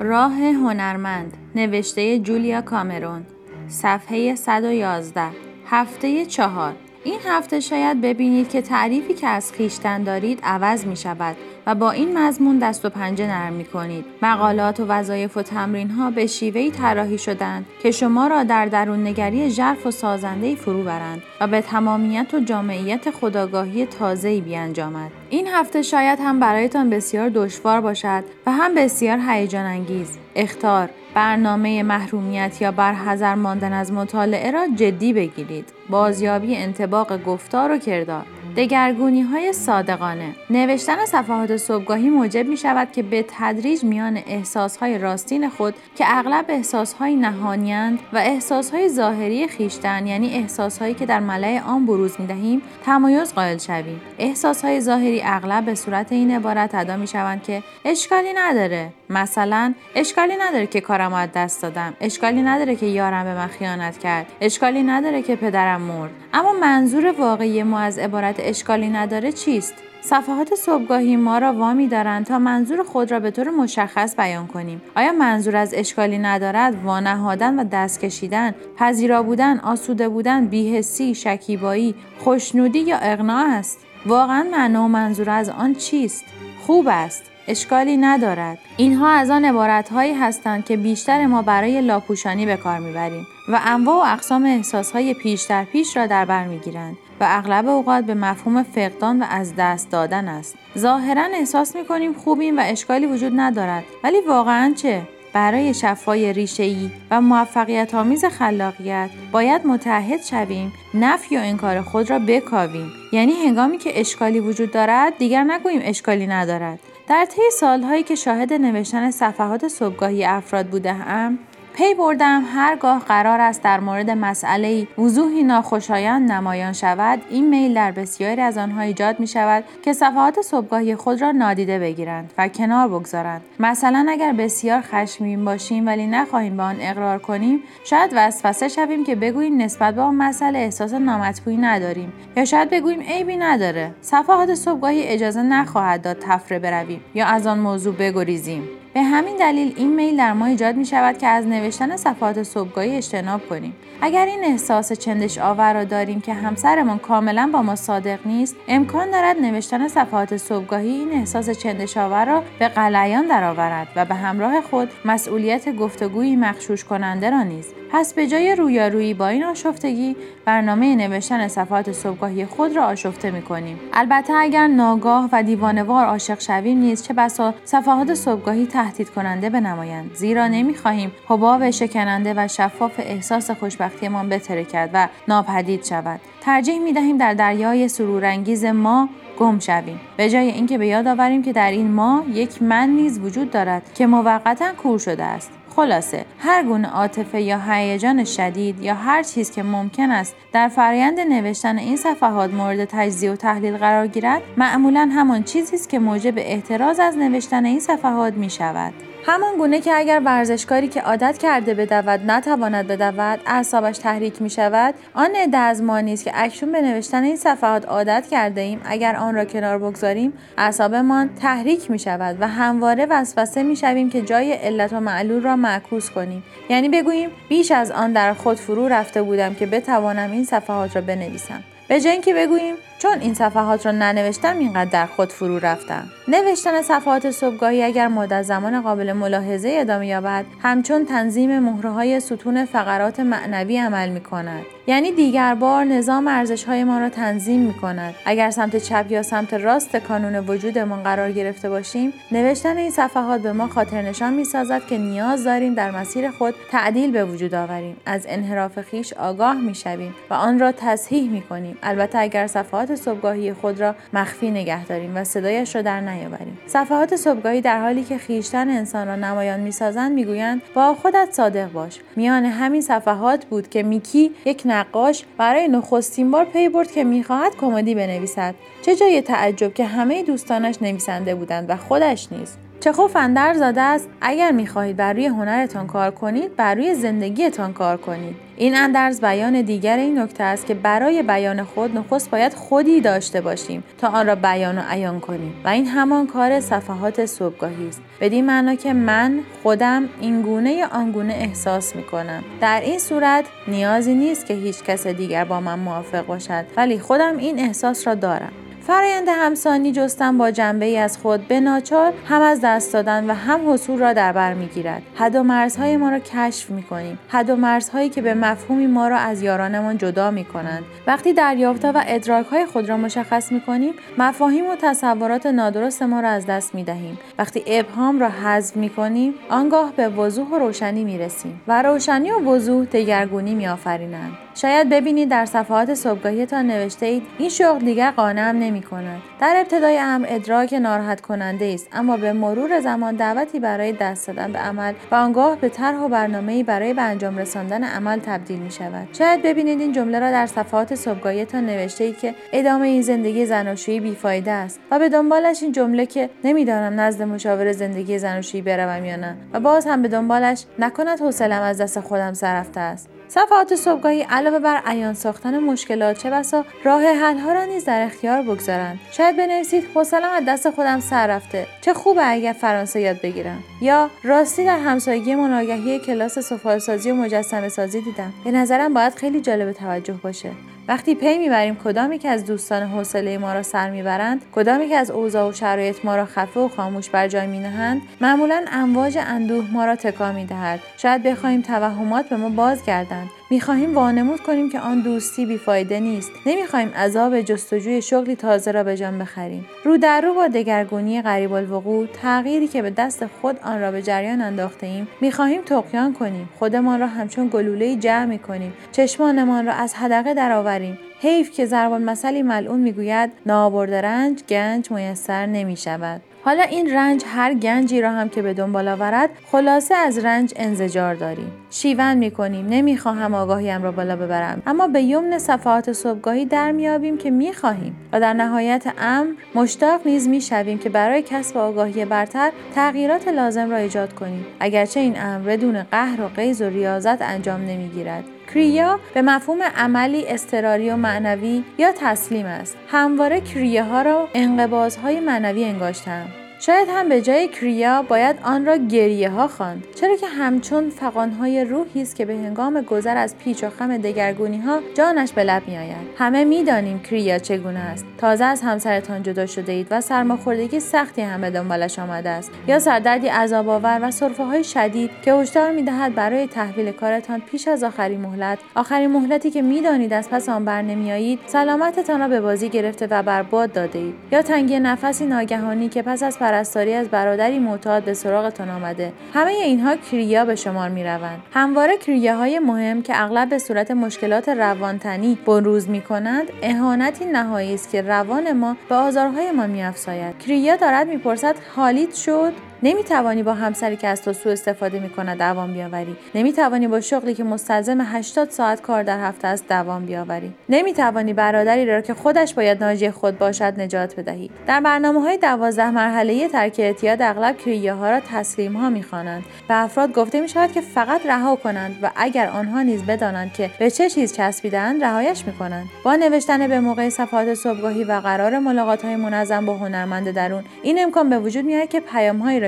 راه هنرمند نوشته جولیا کامرون صفحه 111 هفته چهار. این هفته شاید ببینید که تعریفی که از خیشتن دارید عوض می شود و با این مضمون دست و پنجه نرم می کنید. مقالات و وظایف و تمرین ها به شیوهی طراحی شدند که شما را در درون نگری ژرف و سازنده فرو برند و به تمامیت و جامعیت خداگاهی تازه‌ای بیانجامد. این هفته شاید هم برایتان بسیار دشوار باشد و هم بسیار هیجان انگیز. اختار. برنامه محرومیت یا برحذر ماندن از مطالعه را جدی بگیرید. بازیابی انتباق گفتار و کردار. دگرگونی های صادقانه. نوشتن صفحات صبحگاهی موجب می شود که به تدریج میان احساس های راستین خود که اغلب احساس های نهانیند و احساس های ظاهری خیشتن یعنی احساس هایی که در ملع آن بروز می دهیم تمایز قائل شویم. احساس های ظاهری اغلب به صورت این عبارت ادا می شوند که اشکالی نداره. مثلا اشکالی نداره که کارم از دست دادم. اشکالی نداره که یارم به من خیانت کرد. اشکالی نداره که پدرم مرد. اما منظور واقعی ما از عبارت اشکالی نداره چیست؟ صفحات صبحگاهی ما را وامی دارند تا منظور خود را به طور مشخص بیان کنیم. آیا منظور از اشکالی ندارد وانهادن و دست کشیدن پذیرا بودن آسوده بودن بیهسی شکیبایی خوشنودی یا اغنا است؟ واقعا معنا و منظور از آن چیست؟ خوب است. اشکالی ندارد. اینها از آن عبارت هایی هستند که بیشتر ما برای لاپوشانی به کار می‌بریم و انواع و اقسام احساس های پیش در پیش را در بر می‌گیرند و اغلب اوقات به مفهوم فقدان و از دست دادن است. ظاهرا احساس می‌کنیم خوبیم و اشکالی وجود ندارد ولی واقعا چه؟ برای شفای ریشه‌ای و موفقیت آمیز خلاقیت باید متحد شویم نفی و انکار خود را بکاویم. یعنی هنگامی که اشکالی وجود دارد دیگر نگوییم اشکالی ندارد. در طی سالهایی که شاهد نوشتن صفحات صبحگاهی افراد بودهام پی بردم هرگاه قرار است در مورد مسئله وضوحی ناخوشایند نمایان شود این میل در بسیاری از آنها ایجاد می شود که صفحات صبحگاهی خود را نادیده بگیرند و کنار بگذارند. مثلا اگر بسیار خشمگین باشیم ولی نخواهیم به آن اقرار کنیم شاید وسوسه شویم که بگوییم نسبت به آن مسئله احساس نامطبوعی نداریم یا شاید بگوییم عیبی نداره. صفحات صبحگاهی اجازه نخواهد داد تفره برویم یا از آن موضوع بگریزیم. به همین دلیل این میل در ما ایجاد می شود که از نوشتن صفحات صبحگاهی اجتناب کنیم. اگر این احساس چندش آور را داریم که همسرمان کاملا با ما صادق نیست امکان دارد نوشتن صفحات صبحگاهی این احساس چندش آور را به قلیان درآورد و به همراه خود مسئولیت گفتگویی مخشوش کننده را نیز پس به جای رویارویی با این آشفتگی برنامه نوشتن صفحات صبحگاهی خود را آشفته می کنیم. البته اگر ناگاه و دیوانوار عاشق شویم نیز چه بسا صفحات صبحگاهی تهدید کننده بنمایند. زیرا نمی‌خواهیم حباب شکننده و شفاف احساس خوشبختیمان بترکد و ناپدید شود. ترجیح می دهیم در دریای سرورانگیز ما گم شویم. به جای اینکه به یاد آوریم که در این ما یک من نیز وجود دارد که موقتا کور شده است. خلاصه. هر گونه عاطفه یا هیجان شدید یا هر چیز که ممکن است در فرایند نوشتن این صفحات مورد تجزیه و تحلیل قرار گیرد معمولا همان چیزی است که موجب احتراز از نوشتن این صفحات می شود همان گونه که اگر ورزشکاری که عادت کرده بدود نتواند بدود اعصابش تحریک می شود آن عده از ما نیست که اکنون به نوشتن این صفحات عادت کرده ایم اگر آن را کنار بگذاریم اعصابمان تحریک می شود و همواره وسوسه می شویم که جای علت و معلول را معکوس کنیم. یعنی بگوییم بیش از آن در خود فرو رفته بودم که بتوانم این صفحات را بنویسم. به جای اینکه بگوییم چون این صفحات را ننوشتم اینقدر در خود فرو رفتم. نوشتن صفحات صبحگاهی اگر مدت زمان قابل ملاحظه ادامه یابد همچون تنظیم مهرهای ستون فقرات معنوی عمل می کند یعنی دیگر بار نظام ارزش های ما را تنظیم می کند اگر سمت چپ یا سمت راست کانون وجودمان قرار گرفته باشیم نوشتن این صفحات به ما خاطر نشان می سازد که نیاز داریم در مسیر خود تعدیل به وجود آوریم. از انحراف خیش آگاه می شویم و آن را تصحیح می کنیم البته اگر صفحات صبحگاهی خود را مخفی نگه داریم و صدایش را در نیاوریم. صفحات صبحگاهی در حالی که خیشتن انسان را نمایان می‌سازند می‌گویند با خودت صادق باش. میان همین صفحات بود که میکی یک نقاش برای نخستین بار پی برد که می‌خواهد کمدی بنویسد. چه جای تعجب که همه دوستانش نویسنده بودند و خودش نیز چخوف اندر زاده است اگر می‌خواهید بر روی هنرتان کار کنید بر روی زندگیتان کار کنید. این اندرز بیان دیگر این نکته است که برای بیان خود نخست باید خودی داشته باشیم تا آن را بیان و عیان کنیم. و این همان کار صفحات صبحگاهی است. بدین معنا که من خودم این گونه آنگونه احساس می کنم در این صورت نیازی نیست که هیچ کس دیگر با من موافق باشد ولی خودم این احساس را دارم. فرایند همسانی جستن با جنبه ای از خود به ناچار هم از دست دادن و هم حصول را در بر می‌گیرد. حد و مرزهای ما را کشف می کنیم حد و مرزهایی که به مفهومی ما را از یارانمان جدا می کنند وقتی دریافتها و ادراک های خود را مشخص می کنیم مفاهیم و تصورات نادرست ما را از دست می دهیم وقتی ابهام را حذف می کنیم آنگاه به وضوح و روشنی می رسیم و روشنی و وضوح دگرگونی می آفرینند شاید ببینید در صفحات صبحگاهیتان نوشته اید این شغل دیگر قانعم نمی کند. در ابتدای امر ادراک ناراحت کننده است اما به مرور زمان دعوتی برای دست دادن به عمل و آنگاه به طرح و برنامه‌ای برای به انجام رساندن عمل تبدیل می شود شاید ببینید این جمله را در صفحات صبحگاهیتان نوشته اید که ادامه این زندگی زناشویی بیفایده است و به دنبالش این جمله که نمی‌دانم نزد مشاور زندگی زناشویی بروم یا نه و باز هم به دنبالش نکند حوصلم از دست خودم سرفته است صفحات صبحگاهی علاوه بر عیان ساختن مشکلات چه بسا راه ها را نیز در اختیار بگذارند. شاید بنویسید حوصلم از دست خودم سر رفته. چه خوبه اگر فرانسه یاد بگیرم. یا راستی در همسایگی مناگهی کلاس سفالسازی و مجسمه سازی دیدم. به نظرم باید خیلی جالب توجه باشه. وقتی پی می‌بریم کدامی که از دوستان حوصله ما را سر می‌برند؟ کدامی که از اوضاع و شرایط ما را خفه و خاموش بر جای مینهند؟ معمولا امواج اندوه ما را تکا می‌دهد. شاید بخواهیم توهمات به ما بازگردند. می‌خواهیم وانمود کنیم که آن دوستی بیفایده نیست. نمی‌خواهیم عذاب جستجوی شغلی تازه را به جان بخریم. رو در رو با دگرگونی قریب الوقوع تغییری که به دست خود آن را به جریان انداخته ایم می‌خواهیم تقیان کنیم. خودمان را همچون گلوله جمع می‌کنیم. چشمانمان را از حدقه درآوریم. حیف که ضرب المثلی ملعون می‌گوید نابرد رنج گنج میسر نمی‌شود. حالا این رنج هر گنجی را هم که به دنبال آورد خلاصه از رنج انزجار داریم شیون می‌کنیم نمی‌خواهم آگاهیم را بالا ببرم. اما به یمن صفحات صبحگاهی در میابیم که می‌خواهیم و در نهایت امر مشتاق نیز می‌شویم که برای کسب آگاهی برتر تغییرات لازم را ایجاد کنیم. اگرچه این امر بدون قهر و قیز و ریاضت انجام نمی‌گیرد. کریا به مفهوم عملی استراری و معنوی یا تسلیم است. همواره کریه ها را انقباض معنوی انگاشتم شاید هم به جای کریا باید آن را گریه ها خواند. چرا که همچون فقان های روحی است که به هنگام گذر از پیچ و خم دگرگونی ها جانش به لب میآید. همه می‌دانیم کریا چگونه است. تازه از همسرتان جدا شده اید و سرماخوردگی سختی هم به دنبالش آمده است. یا سردردی عذاب آور و سرفه های شدید که هشدار می‌دهد برای تحویل کارتان پیش از آخرین مهلت. آخرین مهلتی که می‌دانید از پس آن بر نمیآیید سلامتتان را به بازی گرفته و برباد داده اید. یا تنگی نفسی ناگهانی که پس از پرستاری از برادری معتاد به سراغتان آمده. همه اینها کریا به شمار می روند همواره های مهم که اغلب به صورت مشکلات روانتنی بروز می کنند اهانتی نهایی است که روان ما به آزارهای ما می افساید کریا دارد می‌پرسد حالیت شد؟ نمی توانی با همسری که از تو سوء استفاده می کند دوام بیاوری. نمی توانی با شغلی که مستلزم 80 ساعت کار در هفته است دوام بیاوری. نمی توانی برادری را که خودش باید ناجی خود باشد نجات بدهی. در برنامه های دوازده مرحله ترک اعتیاد اغلب کریه ها را تسلیم ها می خوانند به افراد گفته می شود که فقط رها کنند و اگر آنها نیز بدانند که به چه چیز چسبیدهاند رهایش می کنند با نوشتن به موقع صفحات صبحگاهی و قرار ملاقات های منظم با هنرمند درون این امکان به وجود میآید که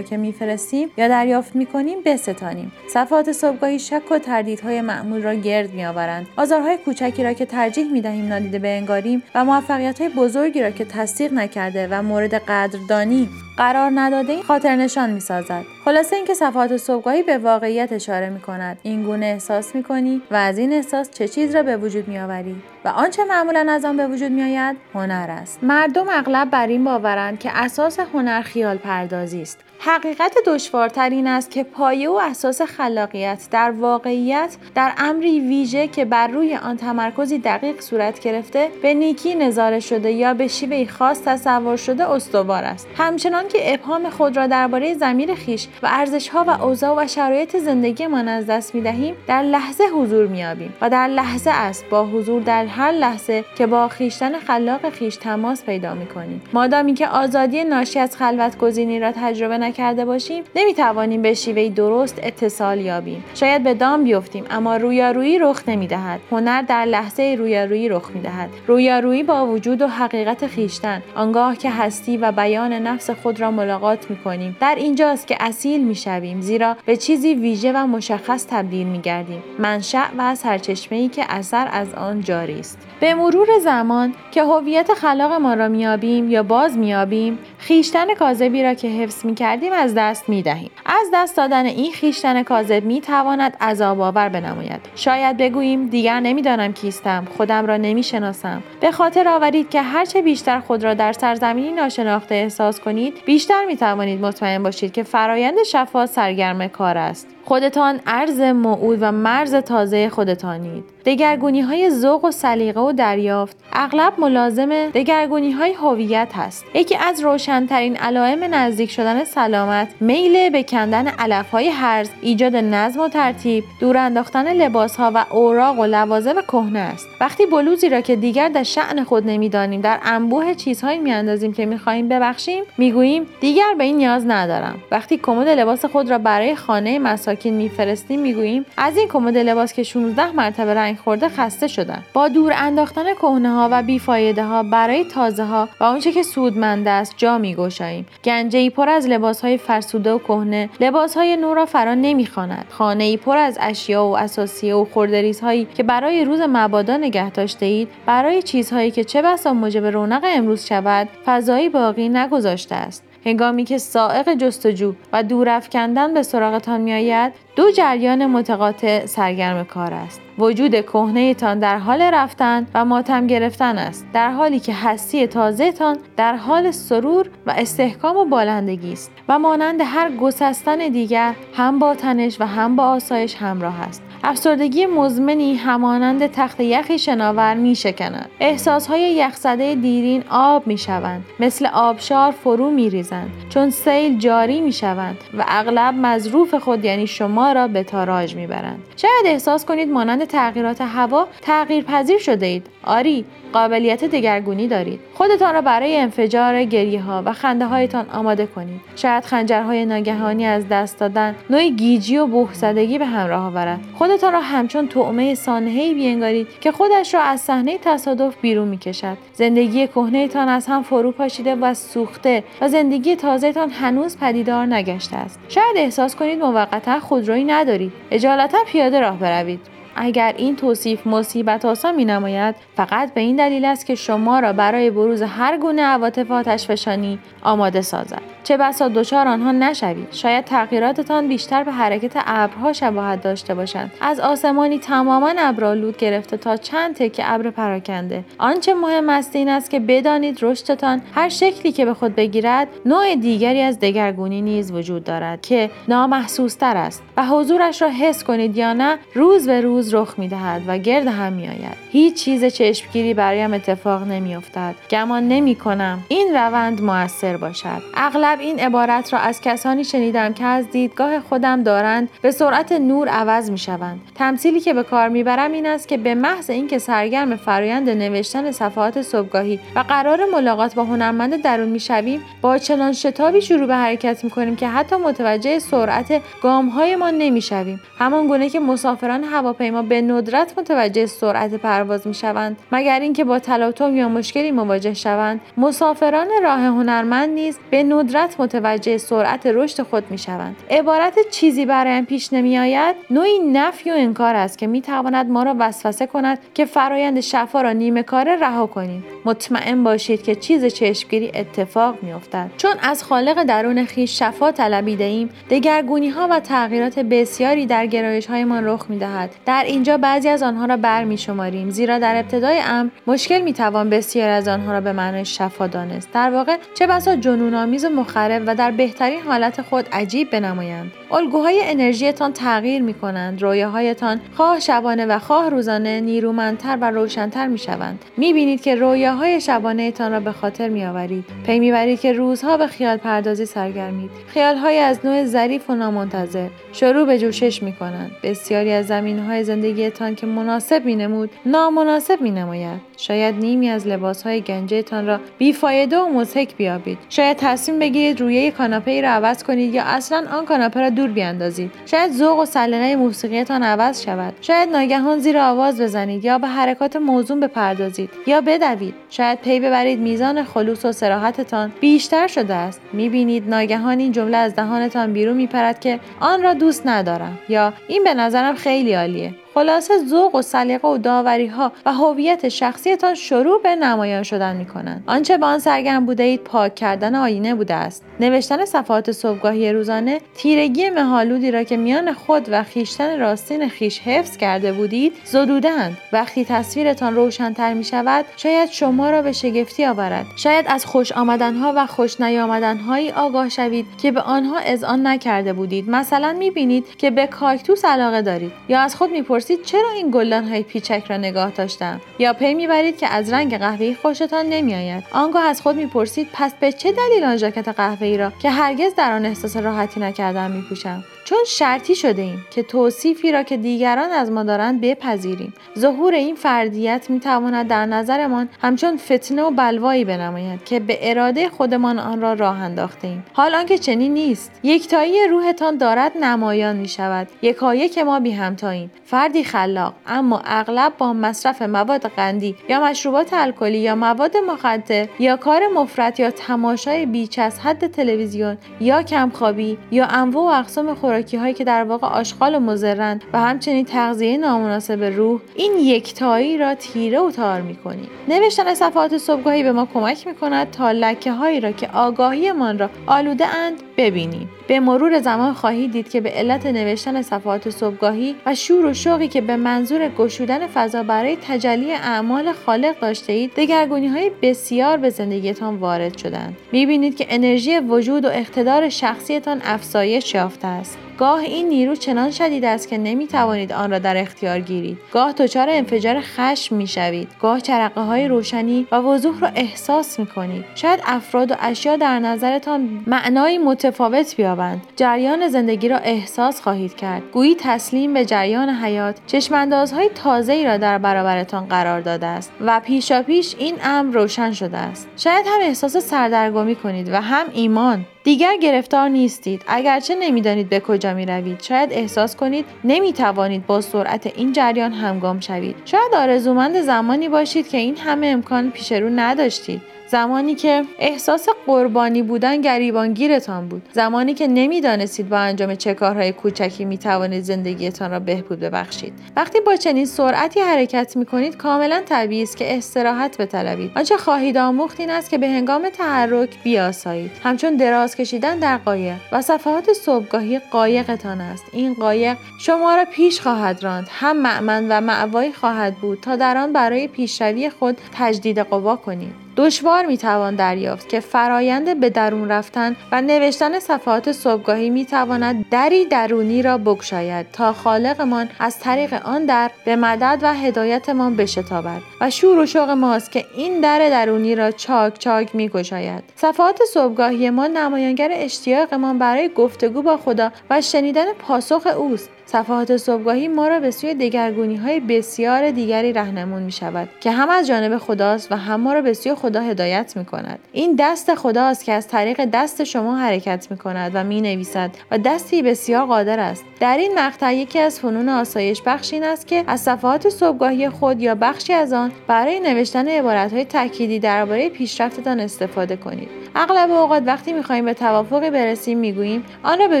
که میفرستیم یا دریافت می‌کنیم بستانیم. صفحات صبحگاهی شک و تردیدهای معمول را گرد میآورند. آزارهای کوچکی را که ترجیح می‌دهیم نادیده بنگاریم و موفقیت های بزرگی را که تصدیق نکرده و مورد قدردانی قرار نداده خاطر نشان می سازد. خلاصه اینکه صفحات صبحگاهی به واقعیت اشاره می کند. این گونه احساس می کنی و از این احساس چه چیز را به وجود می آوری و آنچه معمولا از آن به وجود می آید هنر است. مردم اغلب بر این باورند که اساس هنر خیال پردازی است. حقیقت دشوارتر این است که پایه و اساس خلاقیت در واقعیت در امری ویژه که بر روی آن تمرکزی دقیق صورت گرفته به نیکی نظاره شده یا به شیوه خاص تصور شده استوار است همچنان که ابهام خود را درباره زمیر خیش و ارزشها و اوضاع و شرایط زندگیمان از دست می‌دهیم در لحظه حضور مییابیم و در لحظه است با حضور در هر لحظه که با خیشتن خلاق خیش تماس پیدا می‌کنیم. مادامی که آزادی ناشی از خلوت گزینی را تجربه نکرده باشیم نمی‌توانیم به شیوه درست اتصال یابیم. شاید به دام بیفتیم اما رویارویی رخ نمی‌دهد. هنر در لحظه رویارویی رخ می‌دهد. رویارویی با وجود و حقیقت خیشتن آنگاه که هستی و بیان نفس خود را ملاقات می‌کنیم. در اینجاست که اصیل می‌شویم زیرا به چیزی ویژه و مشخص تبدیل میگردیم. منشأ و سرچشمه ای که اثر از آن جاری است. به مرور زمان که هویت خلاق ما را میابیم یا باز میابیم خیشتن کاذبی را که حفظ می‌کردیم از دست می‌دهیم. از دست دادن این خیشتن کاذب می‌تواند عذاب آور بنماید. شاید بگوییم دیگر نمی‌دانم کیستم خودم را نمی‌شناسم. به خاطر آورید که هرچه بیشتر خود را در سرزمینی ناشناخته احساس کنید بیشتر می‌توانید مطمئن باشید که فرایند شفا سرگرم کار است. خودتان ارز موعود و مرز تازه خودتانید. دگرگونی های ذوق و سلیقه و دریافت اغلب ملازم دگرگونی های هویت هست. یکی از روشنترین علائم نزدیک شدن سلامت میل به کندن علف های هرز ایجاد نظم و ترتیب دور انداختن لباس ها و اوراق و لوازم کهنه است. وقتی بلوزی را که دیگر در شعن خود نمی‌دانیم در انبوه چیزهایی میاندازیم که می‌خواهیم ببخشیم می‌گوییم دیگر به این نیاز ندارم. وقتی کمد لباس خود را برای خانه مساکین میفرستیم می‌گوییم از این کمد لباس که 16 مرتبه رنگ خورده خسته شدن. با دور انداختن کهنه ها و بیفایده ها برای تازه ها و آنچه که سودمند است جا میگشاییم. گنجه ای پر از لباس های فرسوده و کهنه لباس های نو را فرا نمی‌خواند. خانه ای پر از اشیا و اساسیه و خوردریز هایی که برای روز مبادا نگه داشته اید برای چیزهایی که چه بسا موجب رونق امروز شود فضایی باقی نگذاشته است. هنگامی که سائق جستجو و دورافکندن به سراغتان میآید دو جریان متقاطع سرگرم کار است. وجود کهنه تان در حال رفتن و ماتم گرفتن است در حالی که هستی تازه تان در حال سرور و استحکام و بالندگی است و مانند هر گسستن دیگر هم با تنش و هم با آسایش همراه است. افسردگی مزمنی همانند تخت یخی شناور می شکند. احساس های یخزده دیرین آب می شوند. مثل آبشار فرو می ریزند. چون سیل جاری می شوند و اغلب مظروف خود یعنی شما را به تاراج می برند. شاید احساس کنید مانند تغییرات هوا تغییر پذیر شده اید. آری قابلیت دگرگونی دارید خودتان را برای انفجار گریه ها و خنده هایتان آماده کنید شاید خنجرهای ناگهانی از دست دادن نوعی گیجی و بوخزدگی به همراه آورد خودتان را همچون طعمه سانحهای بینگارید که خودش را از صحنه تصادف بیرون می‌کشد. زندگی کهنهتان از هم فرو پاشیده و سوخته و زندگی تازهتان هنوز پدیدار نگشته است. شاید احساس کنید موقتا خودرویی ندارید. اجالتا پیاده راه بروید. اگر این توصیف مصیبت آسا می نماید فقط به این دلیل است که شما را برای بروز هر گونه عواطف آتش فشانی آماده سازد. چه بسا دچار آنها نشوید. شاید تغییراتتان بیشتر به حرکت ابرها شباهت داشته باشند. از آسمانی تماما ابرآلود گرفته تا چند تکه ابر پراکنده. آنچه مهم است این است که بدانید رشدتان هر شکلی که به خود بگیرد نوع دیگری از دگرگونی نیز وجود دارد که نامحسوستر است و حضورش را حس کنید یا نه روز به روز رخ می‌دهد و گرد هم میآید. هیچ چیز چشمگیری برایم اتفاق نمیافتد. گمان نمی کنم این روند موثر باشد. اغلب این عبارت را از کسانی شنیدم که از دیدگاه خودم دارند به سرعت نور عوض می شوند. تمثیلی که به کار می‌برم این است که به محض اینکه سرگرم فرایند نوشتن صفحات صبحگاهی و قرار ملاقات با هنرمند درون می‌شویم با چنان شتابی شروع به حرکت می‌کنیم که حتی متوجه سرعت گامهایمان نمی‌شویم. همان گونه که مسافران هواپیما به ندرت متوجه سرعت پرواز می‌شوند مگر اینکه با تلاطم یا مشکلی مواجه شوند مسافران راه هنرمند نیز به ندرت متوجه سرعت رشد خود می شوند. عبارت چیزی برایم پیش نمی آید نوعی نفی و انکار است که می تواند ما را وسوسه کند که فرایند شفا را نیمه کار رها کنیم. مطمئن باشید که چیز چشمگیری اتفاق می افتد. چون از خالق درون خیش شفا طلبیده ایم دگرگونی ها و تغییرات بسیاری در گرایش هایمان رخ می دهد. در اینجا بعضی از آنها را بر شماریم زیرا در ابتدای امر مشکل می‌توان بسیار از آنها را به معنای شفا دانست. در واقع چه بسا جنون آمیز و مخرب و در بهترین حالت خود عجیب بنمایند. الگوهای انرژیتان تغییر می کنند رویاهایتان خواه شبانه و خواه روزانه نیرومندتر و روشنتر می شوند می بینید که رویاهای شبانه تان را به خاطر می آورید پی می‌برید که روزها به خیال پردازی سرگرمید. خیالهای از نوع ظریف و نامنتظر شروع به جوشش می کنند بسیاری از زمین های زندگیتان که مناسب می نمود نامناسب می نماید شاید نیمی از لباس های گنجهتان را بیفایده و مزهک بیابید. شاید تصمیم بگیرید روی کاناپه ای را عوض کنید یا اصلا آن کاناپه را دور بیاندازید. شاید ذوق و سلیقه موسیقیتان عوض شود. شاید ناگهان زیر آواز بزنید یا به حرکات موزون بپردازید یا بدوید. شاید پی ببرید میزان خلوص و سراحتتان بیشتر شده است. می‌بینید ناگهان این جمله از دهانتان بیرون میپرد که آن را دوست ندارم یا این به نظرم خیلی عالیه. خلاصه ذوق و سلیقه و داوری ها و هویت شخصیتان شروع به نمایان شدن می کنند. آنچه با آن سرگرم بوده اید پاک کردن آینه بوده است. نوشتن صفحات صبحگاهی روزانه تیرگی مه‌آلودی را که میان خود و خویشتن راستین خویش حفظ کرده بودید زدودند. وقتی تصویرتان روشنتر می شود شاید شما را به شگفتی آورد. شاید از خوش آمدنها و خوش نیامدنهایی آگاه شوید که به آنها اذعان نکرده بودید. مثلا می بینید که به کاکتوس علاقه دارید یا از خود می‌پرسید چرا این گلدان های پیچک را نگاه داشتم یا پی می‌برید که از رنگ قهوه‌ای خوشتان نمیآید آنگاه از خود می‌پرسید پس به چه دلیل آن ژاکت قهوه‌ای را که هرگز در آن احساس راحتی نکردم میپوشم. چون شرطی شده ایم که توصیفی را که دیگران از ما دارند بپذیریم. ظهور این فردیت می‌تواند در نظرمان همچون فتنه و بلوایی بنماید که به اراده خودمان آن را راه انداخته ایم. حال آنکه چنین نیست. یکتایی روحتان دارد نمایان می شود یکایک ما بی همتاییم. فردی خلاق اما اغلب با مصرف مواد قندی یا مشروبات الکلی یا مواد مخدر یا کار مفرط یا تماشای بیش از حد تلویزیون یا کمخوابی یا انواع و اقسام خوراکی هایی که در واقع آشغال و مضرند و همچنین تغذیه نامناسب روح این یکتایی را تیره و تار می‌کنیم نوشتن صفحات صبحگاهی به ما کمک می‌کند تا لکه هایی را که آگاهیمان را آلوده اند ببینیم. به مرور زمان خواهید دید که به علت نوشتن صفحات صبحگاهی و شور و شوقی که به منظور گشودن فضا برای تجلی اعمال خالق داشته اید دگرگونی های بسیار به زندگیتان وارد شدند می‌بینید که انرژی وجود و اقتدار شخصیتان افزایش یافته است. گاه این نیرو چنان شدید است که نمی توانید آن را در اختیار گیرید. گاه دچار انفجار خشم می شوید گاه چرقه های روشنی و وضوح را احساس می کنید شاید افراد و اشیا در نظرتان معنایی متفاوت بیابند. جریان زندگی را احساس خواهید کرد. گویی تسلیم به جریان حیات چشماندازهای تازه را در برابرتان قرار داده است و پیشا پیش این امر روشن شده است. شاید هم احساس سردرگمی کنید و هم ایمان. دیگر گرفتار نیستید. اگرچه نمی‌دانید به کجا می روید شاید احساس کنید نمی توانید با سرعت این جریان همگام شوید. شاید آرزومند زمانی باشید که این همه امکان پیش رو نداشتید. زمانی که احساس قربانی بودن گریبانگیرتان بود. زمانی که نمی‌دانستید با انجام چه کارهای کوچکی می توانید زندگیتان را بهبود ببخشید. وقتی با چنین سرعتی حرکت می کنید کاملا طبیعی است که استراحت بطلبید. آنچه خواهید آموخت این است که به هنگام تحرک بیاسایید. همچون دراز کشیدن در قایق و صفحات صبحگاهی قایقتان است. این قایق شما را پیش خواهد راند. هم معمن و معوایی خواهد بود تا در آن برای پیشروی خود تجدید قوا کنید. دشوار می‌توان دریافت که فرایند به درون رفتن و نوشتن صفحات صبحگاهی می‌تواند دری درونی را بگشاید تا خالقمان از طریق آن در به مدد و هدایتمان بشتابد و شور و شوق ماست که این در درونی را چاک چاک میگشاید. صفحات صبحگاهی ما نمایانگر اشتیاقمان برای گفتگو با خدا و شنیدن پاسخ اوست. صفحات صبحگاهی ما را به سوی دگرگونی های بسیار دیگری رهنمون می شود که هم از جانب خداست و هم ما را به سوی خدا هدایت می کند این دست خداست که از طریق دست شما حرکت می کند و می نویسد و دستی بسیار قادر است. در این مقطع یکی از فنون آسایش بخش این است که از صفحات صبحگاهی خود یا بخشی از آن برای نوشتن عبارت های تأکیدی درباره پیشرفتتان استفاده کنید. اغلب اوقات وقتی می‌خواهیم به توافقی برسیم می‌گوییم آن را به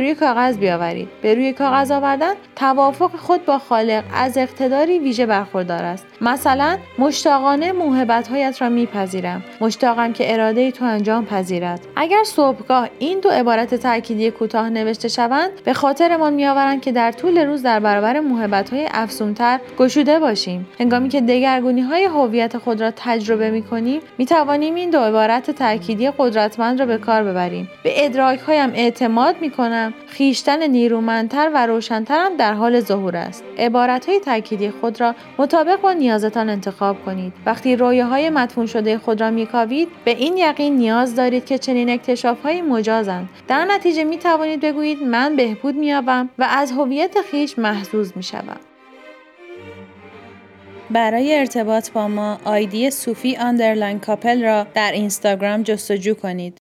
روی کاغذ بیاورید. به روی کاغذ آوردن توافق خود با خالق از اقتداری ویژه برخوردار است. مثلا مشتاقانه موهبتهایت را میپذیرد می‌گیرم مشتاقم که اراده تو انجام پذیرد. اگر صبحگاه این دو عبارت تأکیدی کوتاه نوشته شوند به خاطرمان میآورند که در طول روز در برابر موهبت های افزونتر گشوده باشیم. هنگامی که دگرگونی های هویت خود را تجربه می کنیم می توانیم این دو عبارت تأکیدی قدرتمند را به کار ببریم. به ادراک هایم اعتماد می کنم خیشتن نیرومندتر و روشنترم در حال ظهور است. عبارت های تأکیدی خود را مطابق با نیازتان انتخاب کنید. وقتی رویاهای مدفون شده خود را میکاوید به این یقین نیاز دارید که چنین اکتشاف هایی مجازند. در نتیجه می توانید بگویید من بهبود مییابم و از هویت خویش محظوظ می‌شوم. برای ارتباط با ما آیدی صوفی underline couple را در اینستاگرام جستجو کنید.